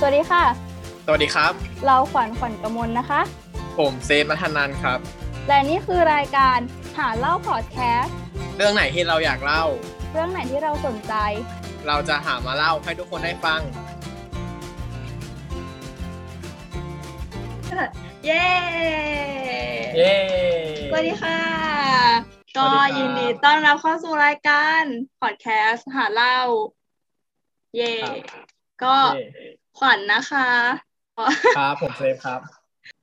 สวัสดีค่ะ สวัสดีครับ เราขวัญขวัญกมลนะคะ ผมเซฟมัทนันครับ และนี่คือรายการหาเล่าพอดแคสต์เรื่องไหนที่เราอยากเล่า เรื่องไหนที่เราสนใจ เราจะหามาเล่าให้ทุกคนได้ฟัง เย้ เย้ สวัสดีค่ะสก็วัสดีครับ ยินดีต้อนรับเข้าสู่รายการพอดแคสต์หาเล่า เย่ก็เย้ ขวัญนะคะครับผมเซฟครับ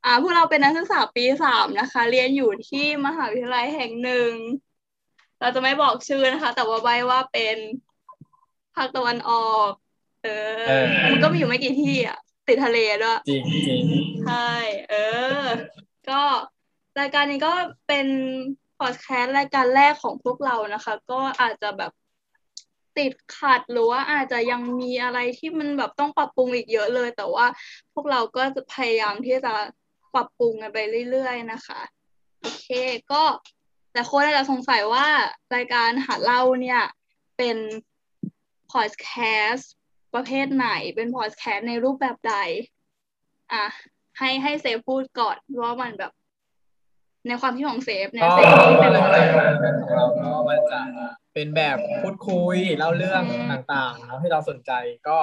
อ่าพวกเราเป็นนักศึกษาปีสามนะคะ เรียนอยู่ที่มหาวิทยาลัยแห่งหนึ่ง เราจะไม่บอกชื่อนะคะ แต่ว่าใบว่าเป็นภาคตะวันออก เออเออมันก็มีอยู่ไม่กี่ที่อะ ติดทะเลด้วยจริงจริงใช่เออ ก็รายการนี้ก็เป็นพอดแคสต์รายการแรกของพวกเรานะคะ ก็อาจจะแบบ ติดขัดหรือว่าอาจจะยังมีอะไรที่มันแบบต้องปรับปรุงอีกเยอะเลย แต่ว่าพวกเราก็จะพยายามที่จะปรับปรุงกันไปเรื่อย ๆ นะคะโอเคก็แต่คนอาจจะสงสัยว่ารายการหาเล่าเนี่ยเป็นพอดแคสต์ประเภทไหนเป็นพอดแคสต์ในรูปแบบใด อะให้ให้เซฟพูดก่อนว่ามันแบบ ในความคิดของเซฟเนี่ยก็เซฟคิดเป็นรายอะไรการของเราก็มันจะ เป็นแบบพูดคุยเล่าเรื่องต่างๆเนาะที่เราสนใจก็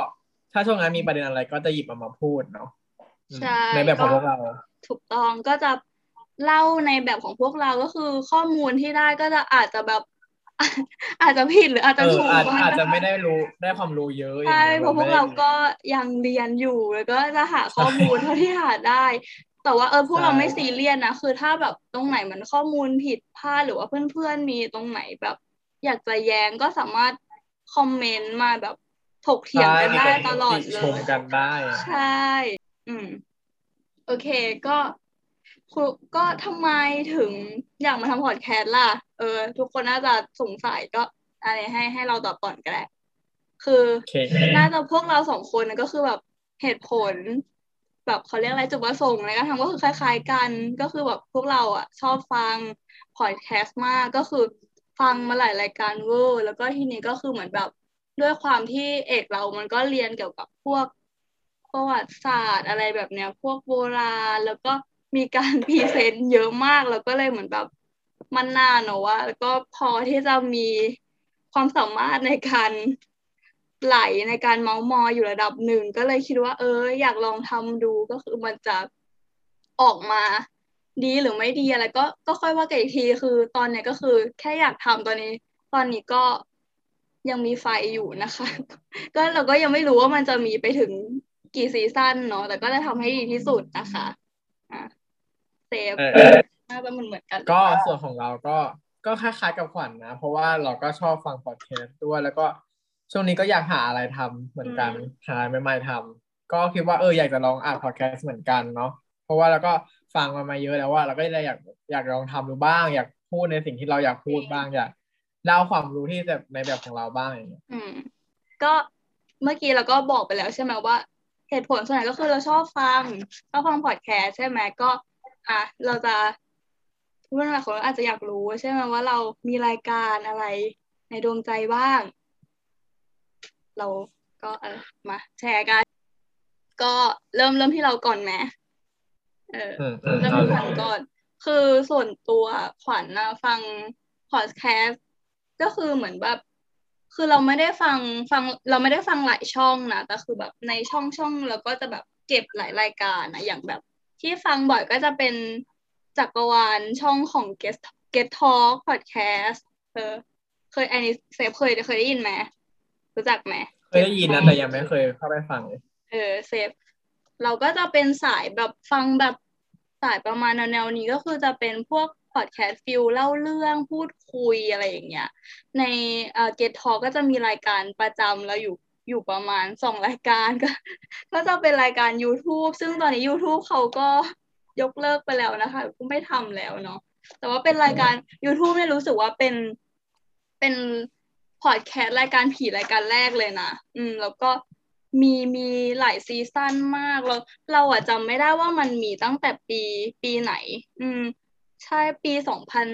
ถ้าช่วงนั้นมีประเด็นอะไรก็จะหยิบเอามาพูดเนาะอืมใช่ในแบบของพวกเรา ถูกต้องก็จะเล่าในแบบของพวกเราก็คือข้อมูลที่ได้ก็จะอาจจะแบบ อาจจะผิดหรืออาจเอจะอถูกอาจบ้างอาจจะนคไม่ได้รู้ได้ความรู้เยอะอย่งใช่งี้ยเพราะพวกไม่ได้เราก็ยังเรียนอยู่แล้วก็จะหาข้อมูลเท่าที่หาได้ แต่ว่าเออพวกเราใช่ไม่ซีเรียสนะคือถ้าแบบตรงไหนมันข้อมูลผิดพลาดหรือว่าเพื่อนๆมีตรงไหนแบบ อยากจะแย้งก็สามารถคอมเมนต์มาแบบถกเถียงกันได้ตลอดเลชมยกันได้ ใช่ อืม โอเคก็ครูก็ทำไมถึงอยากมาทำพอดแคสต์ล่ะ เออ ทุกคนน่าจะสงสัยก็อะไรให้ให้เราตอบก่อนก็ได้คือโอเคน่าจะพวกเราสองคนน่ะก็คือแบบเหตุผล แบบเขาเรียกอะไรจุดประสงค์ในการทำก็คือคล้าย ๆ กัน ก็คือแบบพวกเราอะชอบฟังพอดแคสต์มากก็คือ ฟังมาหลายรายการเวอร์แล้วก็ทีนี้ก็คือเหมือนแบบด้วยความที่เอกเรามันก็เรียนเกี่ยวกับพวกประวัติศาสตร์อะไรแบบเนี้ยพวกโบราณ แล้วก็มีการพรีเซนต์เยอะมากแล้วก็เลยเหมือนแบบมันน่าเนอะว่าแล้วก็พอที่จะมีความสามารถในการไหลในการเมาส์มอยอยู่ระดับหนึ่งก็เลยคิดว่า เอออยากลองทำดูก็คือมันจะออกมา ดีหรือไม่ดีอะไรก็ก็ค่อยว่ากันอีกทีคือตอนเนี้ยก็คือ แค่อยากทำตอนนี้ ตอนนี้ก็ยังมีไฟอยู่นะคะ ก็เราก็ยังไม่รู้ว่ามันจะมีไปถึงกี่ซีซั่นเนาะแต่ก็จะทำให้ดีที่สุดนะคะอะเซฟเออน่าจะเหมือนเหมือนกัน ก็ส่วนของเราก็ก็คล้ายๆกับขวัญนะ เพราะว่าเราก็ชอบฟังพอดแคสต์ด้วย แล้วก็ช่วงนี้ก็อยากหาอะไรทำเหมือนกันหาอะไรใหม่ๆทำก็คิดว่าเอออยากจะลองอ่านพอดแคสต์เหมือนกันเนาะเพราะว่าเราก็ ฟังมามาเยอะแล้วว่าเราก็เลยอยากอยากลองทำดูบ้าง อยากพูดในสิ่งที่เราอยากพูดบ้างอยากเล่าความรู้ที่แบบในแบบของเราบ้างอย่างเงี้ยอืมก็เมื่อกี้เราก็บอกไปแล้วใช่ไหมว่าเหตุผลส่วนใหญ่ก็คือเราชอบฟังชอบฟังพอดแคสต์ใช่ไหมก็ อะเราจะเพื่อนหลายคนอาจจะอยากรู้ใช่ไหมว่าเรามีรายการอะไรในดวงใจบ้าง เราก็เออมาแชร์กัน ก็เริ่มเริ่มที่เราก่อนไหม เอออืมอืมเริ่มที่ขวัญก่อน คือส่วนตัวขวัญนะฟังพอดแคสต์ก็คือเหมือนแบบคือเราไม่ได้ฟังฟังเราไม่ได้ฟังหลายช่องนะแต่คือแบบในช่องช่องเราก็จะแบบเก็บหลายรายการนะอย่างแบบ ที่ฟังบ่อยก็จะเป็นจักรวาลช่องของ Get Get Talk Podcast เออเคยอันนี้เซฟเคยเคยได้ยินไหมรู้จักไหมเคยได้ยินนะแต่ยังไม่เคยเข้าไปฟังเลยเออเซฟเราก็จะเป็นสายแบบฟังแบบ สายประมาณแนวนี้ก็คือจะเป็นพวกพอดแคสต์ feel เล่าเรื่องพูดคุยอะไรอย่างเงี้ย ในเอ่อ Get Talk ก็จะมีรายการประจำแล้วอยู่อยู่ประมาณสองรายการก็ ก็จะเป็นรายการ YouTube ซึ่งตอนนี้ YouTube เขาก็ยกเลิกไปแล้วนะคะก็ไม่ทำแล้วเนาะแต่ว่าเป็นรายการ YouTube เนี่ยรู้สึกว่าเป็นเป็นพอดแคสต์รายการผีรายการแรกเลยนะ อืม แล้วก็ มีมีหลายซีซั่นมากเราเราอะจำไม่ได้ว่ามันมีตั้งแต่ปีปีไหน อืม ใช่ปีสองพัน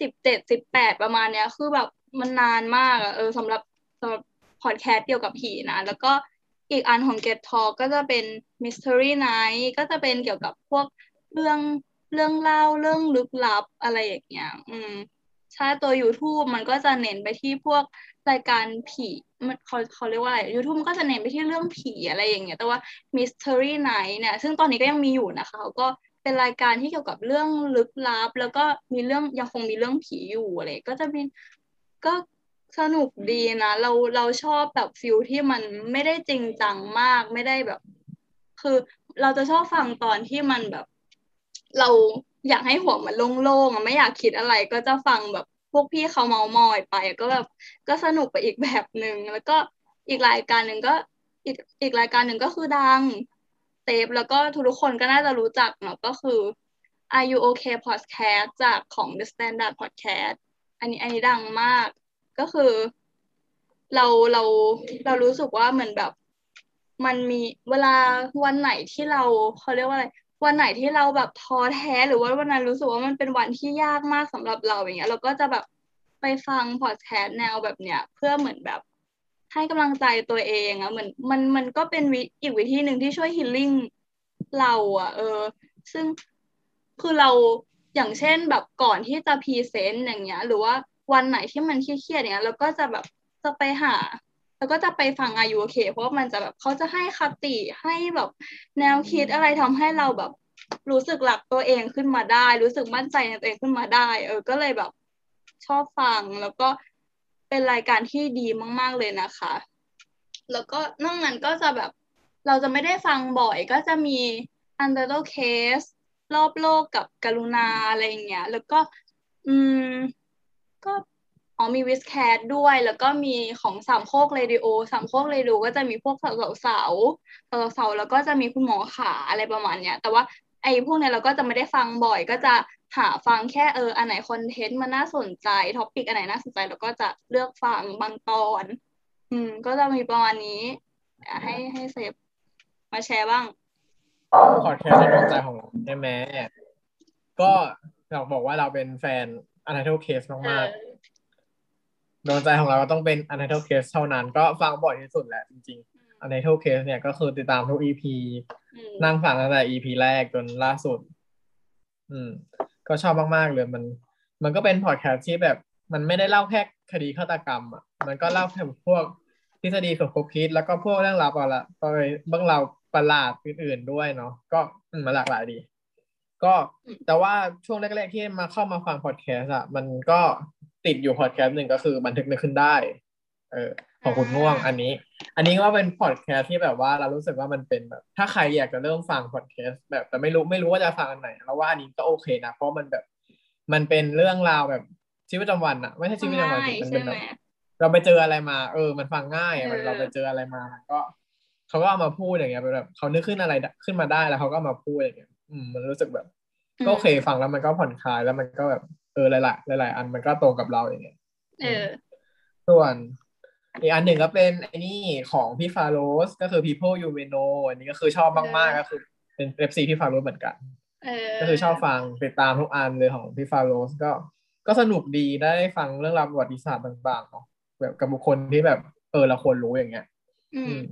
สิบเจ็ดสิบแปดประมาณเนี้ย คือแบบมันนานมากอะเออสำหรับสำหรับพอดแคสต์เกี่ยวกับผีนะ แล้วก็อีกอันของ Get Talk ก็จะเป็น Mystery Night ก็จะเป็นเกี่ยวกับพวกเรื่องเรื่องเล่าเรื่องลึกลับอะไรอย่างเงี้ย อืม ใช่ตัว YouTube มันก็จะเน้นไปที่พวกรายการผี มันเขาเขาเรียกว่าอะไร YouTube มันก็จะเน้นไปที่เรื่องผีอะไรอย่างเงี้ย แต่ว่า Mystery Night เนี่ย ซึ่งตอนนี้ก็ยังมีอยู่นะคะเขาก็เป็นรายการที่เกี่ยวกับเรื่องลึกลับ แล้วก็มีเรื่องยังคงมีเรื่องผีอยู่อะไรก็จะมีก็สนุกดีนะเราเราชอบแบบฟิลที่มันไม่ได้จริงจังมากไม่ได้แบบ คือเราจะชอบฟังตอนที่มันแบบ เราอยากให้หัวมันโล่งๆไม่อยากคิดอะไรก็จะฟังแบบ พวกพี่เขาเมามอยไป ก็แบบก็สนุกไปอีกแบบหนึ่งแล้วก็อีกรายการหนึ่งก็อีกอีกรายการหนึ่งก็คือดังเตฟแล้วก็ทุกคนก็น่าจะรู้จักเนาะก็คือ Are You Okay Podcast จากของ The Standard Podcast อันนี้อันนี้ดังมากก็คือเราเราเรารู้สึกว่าเหมือนแบบ มันมีเวลาวันไหนที่เราเขาเรียกว่าอะไร วันไหนที่เราแบบท้อแท้หรือว่าวันนั้นรู้สึกว่ามันเป็นวันที่ยากมากสำหรับเราอย่างเงี้ย เราก็จะแบบไปฟังพอดแคสต์แนวแบบเนี้ยเพื่อเหมือนแบบให้กำลังใจตัวเองอะเหมือนมันมันก็เป็นวิอีกวิธีหนึ่งที่ช่วย healing เราอะเออ ซึ่งคือเราอย่างเช่นแบบก่อนที่จะ present อย่างเงี้ย หรือว่าวันไหนที่มันเครียดๆอย่างเงี้ยเราก็จะแบบจะไปหา แล้วก็จะไปฟัง R U OK เพราะว่ามันจะแบบเขาจะให้คติให้แบบแนวคิดอะไรทำให้เราแบบรู้สึกรักตัวเองขึ้นมาได้ รู้สึกมั่นใจในตัวเองขึ้นมาได้ เออ ก็เลยแบบชอบฟังแล้วก็เป็นรายการที่ดีมาก ๆเลยนะคะ แล้วก็นอกนั้นก็จะแบบเราจะไม่ได้ฟังบ่อยก็จะมี Untitled Case รอบโลกกับกรุณาอะไรอย่างเงี้ย แล้วก็ อืม ก็ อ๋อมี WiTcast ด้วย แล้วก็มีของสามโคกเรดิโอสามโคกเรดิโอก็จะมีพวกเสาเสาเสาเสาแล้วก็จะมีคุณหมอขาอะไรประมาณเนี้ย แต่ว่าไอ้พวกเนี้ยเราก็จะไม่ได้ฟังบ่อย ก็จะหาฟังแค่เอออันไหน content มันน่าสนใจ topic อันไหนน่าสนใจเราก็จะเลือกฟังบางตอน อืม ก็จะมีประมาณนี้ให้ให้เซฟมาแชร์บ้างพอดแคสต์ในดวงใจของเราใช่ไหมก็อยากบอกว่าเราเป็นแฟน u n t i t l e Case มากๆ ดวงใจของเราก็ต้องเป็น u n t i t l e Case เท่านั้นก็ฟังบ่อยที่สุดแหละจริงๆ u n t i t l e Case เนี่ยก็คือติดตามทุก EP อืมนั่งฟังตั้งแต่ EP แรกจนล่าสุด อืม ก็ชอบมากๆเลยมัน มันก็เป็นพอดแคสต์ที่แบบมันไม่ได้เล่าแค่คดีฆาตกรรมอะมันก็เล่าถึงพวกทฤษฎีของคบคิด แล้วก็พวกเรื่องราวประหลาดไปเบื้องราวประหลาดอื่นๆด้วยเนาะก็อืมมันหลากหลายดี ก็แต่ว่าช่วงแรกๆที่มาเข้ามาฟังพอดแคสต์อะมันก็ติดอยู่พอดแคสต์หนึ่งก็คือบันทึกนึกขึ้นได้ เออของคุณง่วงอันนี้ อันนี้ก็เป็นพอดแคสต์ที่แบบว่าเรารู้สึกว่ามันเป็นแบบ ถ้าใครอยากจะเริ่มฟังพอดแคสต์แบบแต่ไม่รู้ไม่รู้ว่าจะฟังอันไหนเราว่าอันนี้ก็โอเคนะเพราะมันแบบ มันเป็นเรื่องราวแบบชีวิตประจำวันอะไม่ใช่ชีวิตประจำวันสิมันเป็นแบบเราไปเจออะไรมา เออ มันฟังง่ายอะมันเออเราไปเจออะไรมามันก็เขาก็เอามาพูดอย่างเงี้ยเป็นแบบเขานึกขึ้นอะไรขึ้นมาได้แล้วเขาก็เอามาพูดอย่างเงี้ยอื มมันรู้สึกแบบก็โอเคฟังแล้วมันก็ผ่อนคลายแล้วมันก็แบบเออหลายๆหลายๆอันมันก็ตรงกับเราอย่างเงี้ยเออส่วนอีกอันหนึ่งก็เป็นไอ้นี่ของพี่ฟาโรสก็คือ People You May Know อันนี้ก็คือชอบมากๆก็คือเป็น FC พี่ฟาโรสเหมือนกันเออก็คือชอบฟังติดตามทุกอันเลยของพี่ฟาโรสก็ก็สนุกดีได้ฟังเรื่องราวประวัติศาสตร์ต่างๆเนาะแบบกับบุคคลที่แบบเออเราควรรู้อย่างเงี้ย อือืมม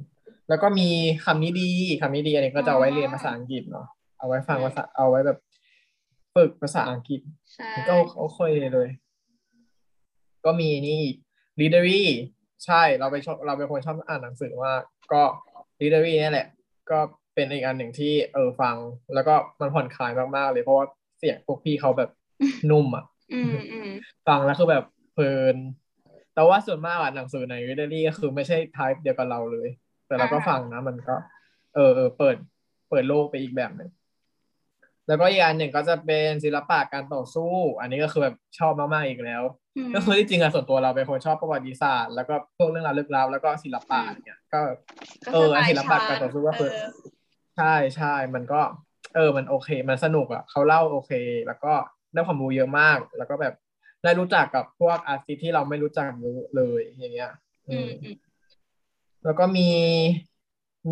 แล้วก็มีคำนี้ดีคำนี้ดีอันนี้ก็จะเอาไว้เรียนภาษาอังกฤษเนาะ เอาไว้ฟังภาษาเอาไว้แบบฝึกภาษาอังกฤษใช่ก็โอเคเลย ก็มีนี่ readery ใช่เราไปชอบเราเป็นคนชอบอ่านหนังสือมากก็ readery เนี่ยแหละ ก็เป็นอีกอันหนึ่งที่เออฟัง แล้วก็มันผ่อนคลายมากๆเลยเพราะว่าเสียงพวกพี่เขาแบบนุ่มอะอืมอืมฟังแล้วคือแบบเพลิน แต่ว่าส่วนมากอะหนังสือใน readery ก็คือไม่ใช่ type เดียวกับเราเลย แต่เราก็ฟังนะ มันก็ เออเออเปิด เปิดโลกไปอีกแบบหนึ่ง แล้วก็อีกอันหนึ่งก็จะเป็นศิลปะการต่อสู้ อันนี้ก็คือแบบชอบมากๆอีกแล้วมก็คือที่จริงอะส่วนตัวเราเป็นคนชอบประวัติศาสตร์แล้วก็พวกเรื่องราวลึกลับแล้วก็ศิลปะอืมอะไรเงี้ยก็ก็เออสไตล์ศิลปะชาการต่อสู้ก็คือเออใช่ใช่มันก็ เออมันโอเค มันสนุกอะเขาเล่าโอเค แล้วก็ได้ความรู้เยอะมาก แล้วก็แบบได้รู้จักกับพวกอาร์ติสต์ที่เราไม่รู้จักเลยอย่างเงี้ย อือืมมอืมแล้วก็มี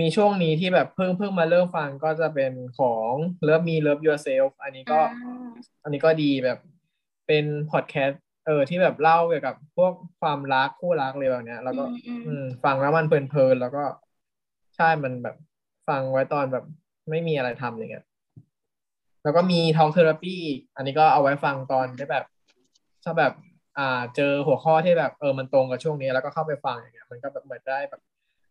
มีช่วงนี้ที่แบบเพิ่งเพิ่งมาเริ่มฟังก็จะเป็นของ Love Me Love Yourself อันนี้ก็อ่าอันนี้ก็ดีแบบเป็นพอดแคสต์เออที่แบบเล่าเกี่ยวกับพวกความรักคู่รักเลยแบบเนี้ย แล้วก็ อืมอืมอืมฟังแล้วมันเพลินๆแล้วก็ใช่มันแบบฟังไว้ตอนแบบไม่มีอะไรทำอย่างเงี้ยแล้วก็มีทองเทอราปีอันนี้ก็เอาไว้ฟังตอนที่แบบถ้าแบบ อ่า เจอหัวข้อที่แบบเออมันตรงกับช่วงนี้ แล้วก็เข้าไปฟังอย่างเงี้ย มันก็แบบเหมือนได้แบบ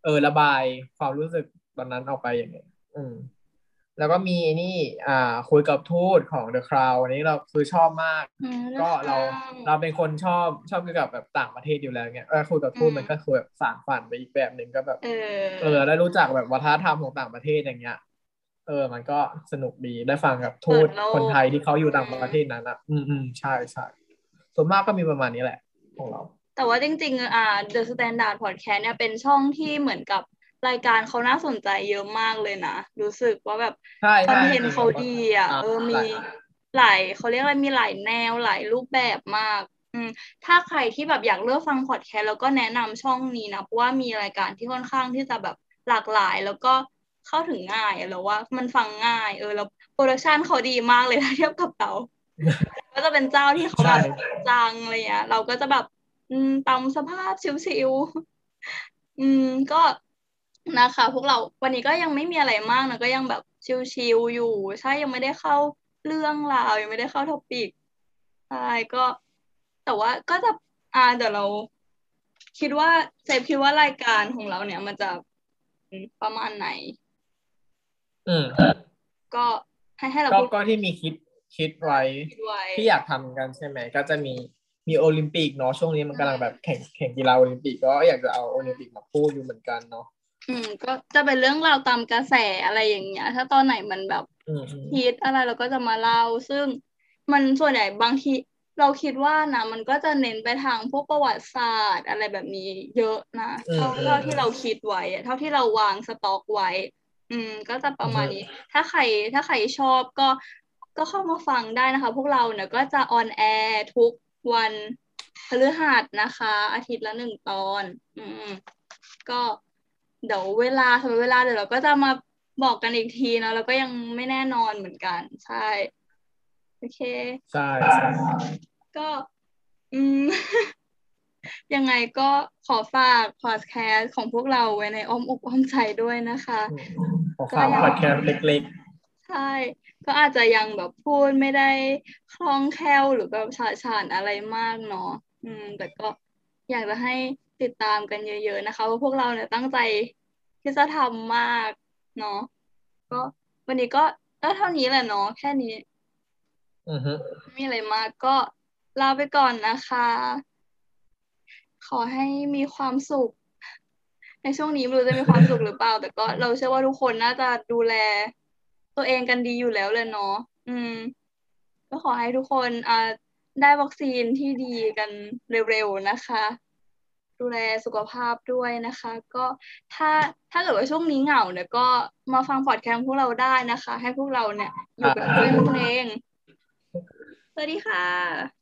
เออระบายความรู้สึกตอนนั้นออกไปอย่างเงี้ยอืม แล้วก็มีนี่ อ่า คุยกับทูตของ The Crown อันนี้เราคือชอบมาก ก็เราเราเป็นคนชอบชอบเกี่ยวกับแบบต่างประเทศอยู่แล้วเงี้ยเออคุยกับทูตมันก็คือแบบสานฝันไปอีกแบบหนึ่งก็แบบเออเออได้รู้จักแบบวัฒนธรรมของต่างประเทศอย่างเงี้ยเออ มันก็สนุกดีได้ฟังกับทูตคนไทยที่เขาอยู่ต่างประเทศนั้นอะ อืมอืมใช่ใช่ส่วนมากก็มีประมาณนี้แหละ ของเรา แต่ว่าจริงๆอ่า The Standard Podcast เนี่ยเป็นช่องที่เหมือนกับรายการเขาน่าสนใจเยอะมากเลยนะ รู้สึกว่าแบบใช่คอนใช่เทนต์เขาดีอะอ่าเออมีใช่หลายเขาเรียกอะไรมีหลายแนวหลายรูปแบบมาก อืมถ้าใครที่แบบอยากเลือกฟังพอดแคสต์แล้วก็แนะนำช่องนี้นะเพราะว่ามีรายการที่ค่อนข้างที่จะแบบหลากหลายแล้วก็เข้าถึงง่ายอะแล้วว่ามันฟังง่าย เออแล้ว production เขาดีมากเลยถ้าเทียบกับเราก็จะเป็นเจ้าที่เขาแบบใช่จังอะไรเงี้ยเราก็จะแบบอืม ตามสภาพชิวๆอืมก็นะคะ พวกเราวันนี้ก็ยังไม่มีอะไรมากนะก็ยังแบบชิวๆอยู่ ใช่ยังไม่ได้เข้าเรื่องราวยังไม่ได้เข้า topic ใช่ก็ แต่ว่าก็จะอ่าเดี๋ยวเรา คิดว่าเซฟคิดว่ารายการของเราเนี่ย มันจะอืมประมาณไหน อืมก็ให้ให้เราก็พูดก็ที่มีคิดคิดไว้คิดไว้ที่อยากทำกันใช่ไหม ก็จะมี มีโอลิมปิกเนาะช่วงนี้มันกำลังแบบแข่งแข่งกีฬาโอลิมปิกก็อยากจะเอาโอลิมปิกมาพูดอยู่เหมือนกันเนาะอืมก็จะเป็นเรื่องราวตามกระแสอะไรอย่างเงี้ย ถ้าตอนไหนมันแบบอืมอืมฮิตอะไรเราก็จะมาเล่า ซึ่งมันส่วนใหญ่บางทีเราคิดว่านะมันก็จะเน้นไปทางพวกประวัติศาสตร์อะไรแบบนี้เยอะนะอืมเท่าอืมเท่าที่เราคิดไว้อะเท่าที่เราวางสต็อกไว้ อืม ก็จะประมาณอือฮึนี้ ถ้าใครถ้าใครชอบก็ก็เข้ามาฟังได้นะคะ พวกเราเนี่ยก็จะ on air ทุก วันพฤหัสนะคะ อาทิตย์ละหนึ่งตอน อืมก็เดี๋ยวเวลาสำหรับเวลาเดี๋ยวเราก็จะมาบอกกันอีกทีเนอะแล้วก็ยังไม่แน่นอนเหมือนกัน ใช่ โอเค ใช่ใช่ก็ อืม ยังไงก็ขอฝากพอดแคสต์ของพวกเราไว้ในอ้อมอกอ้อมใจด้วยนะคะอืมขอฝากพอดแคสต์เล็กใช่ ก็อาจจะยังแบบพูดไม่ได้คล่องแคล่วหรือแบบฉาฉานอะไรมากเนาะอืม แต่ก็อยากจะให้ติดตามกันเยอะ ๆ นะคะว่าพวกเราเนี่ยตั้งใจที่จะทำมากเนาะก็วันนี้ก็เออเท่านี้แหละเนาะแค่นี้ๆอือฮึไม่มีอะไรมากก็ลาไปก่อนนะคะ ขอให้มีความสุข ในช่วงนี้ไม่รู้จะมีความสุขหรือเปล่า แต่ก็เราเชื่อว่าทุกคนน่าจะดูแล ตัวเองกันดีอยู่แล้วเลยเนาะอืม ก็ขอให้ทุกคนอ่าได้วัคซีนที่ดีกันเร็วๆนะคะ ดูแลสุขภาพด้วยนะคะ ก็ถ้าถ้าเกิดว่าช่วงนี้เหงาเนี่ยก็มาฟังพอดแคสต์พวกเราได้นะคะ ให้พวกเราเนี่ยอยู่กับเพื่อนนั่นเองสวัสดีค่ะ